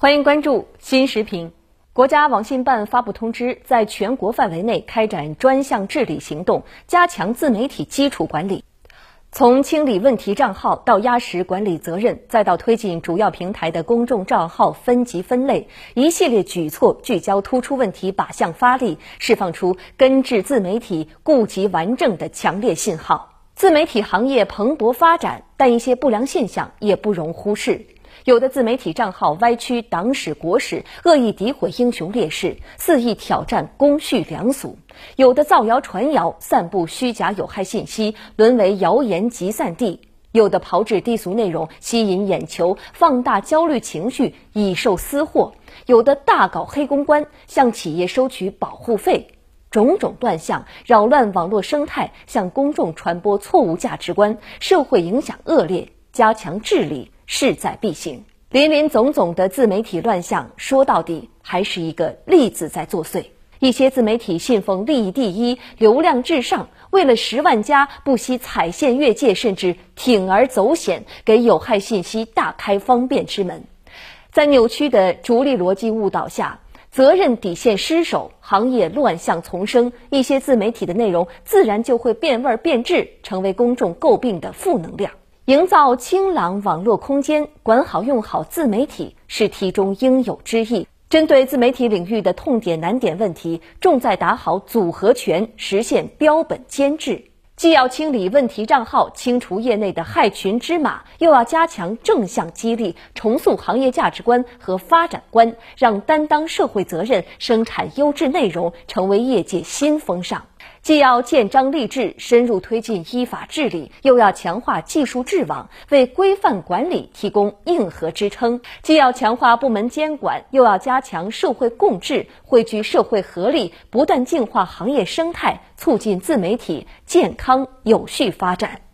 欢迎关注新时评。国家网信办发布通知，在全国范围内开展专项治理行动，加强自媒体基础管理。从清理问题账号到压实管理责任，再到推进主要平台的公众账号分级分类，一系列举措聚焦突出问题，靶向发力，释放出根治自媒体、顾及完正的强烈信号。自媒体行业蓬勃发展，但一些不良现象也不容忽视。有的自媒体账号歪曲党史国史，恶意诋毁英雄烈士，肆意挑战公序良俗；有的造谣传谣，散布虚假有害信息，沦为谣言集散地；有的炮制低俗内容，吸引眼球，放大焦虑情绪，以售私货；有的大搞黑公关，向企业收取保护费。种种乱象扰乱网络生态，向公众传播错误价值观，社会影响恶劣，加强治理。势在必行，林林总总的自媒体乱象，说到底还是一个“利”字在作祟。一些自媒体信奉利益第一、流量至上，为了十万加，不惜踩线越界，甚至铤而走险，给有害信息大开方便之门。在扭曲的逐利逻辑误导下，责任底线失守，行业乱象丛生，一些自媒体的内容自然就会变味变质，成为公众诟病的负能量。营造清朗网络空间，管好用好自媒体是题中应有之义。针对自媒体领域的痛点难点问题，重在打好组合拳，实现标本兼治。既要清理问题账号，清除业内的害群之马，又要加强正向激励，重塑行业价值观和发展观，让担当社会责任、生产优质内容成为业界新风尚。既要建章立制，深入推进依法治理，又要强化技术治网，为规范管理提供硬核支撑；既要强化部门监管，又要加强社会共治，汇聚社会合力，不断净化行业生态，促进自媒体健康有序发展。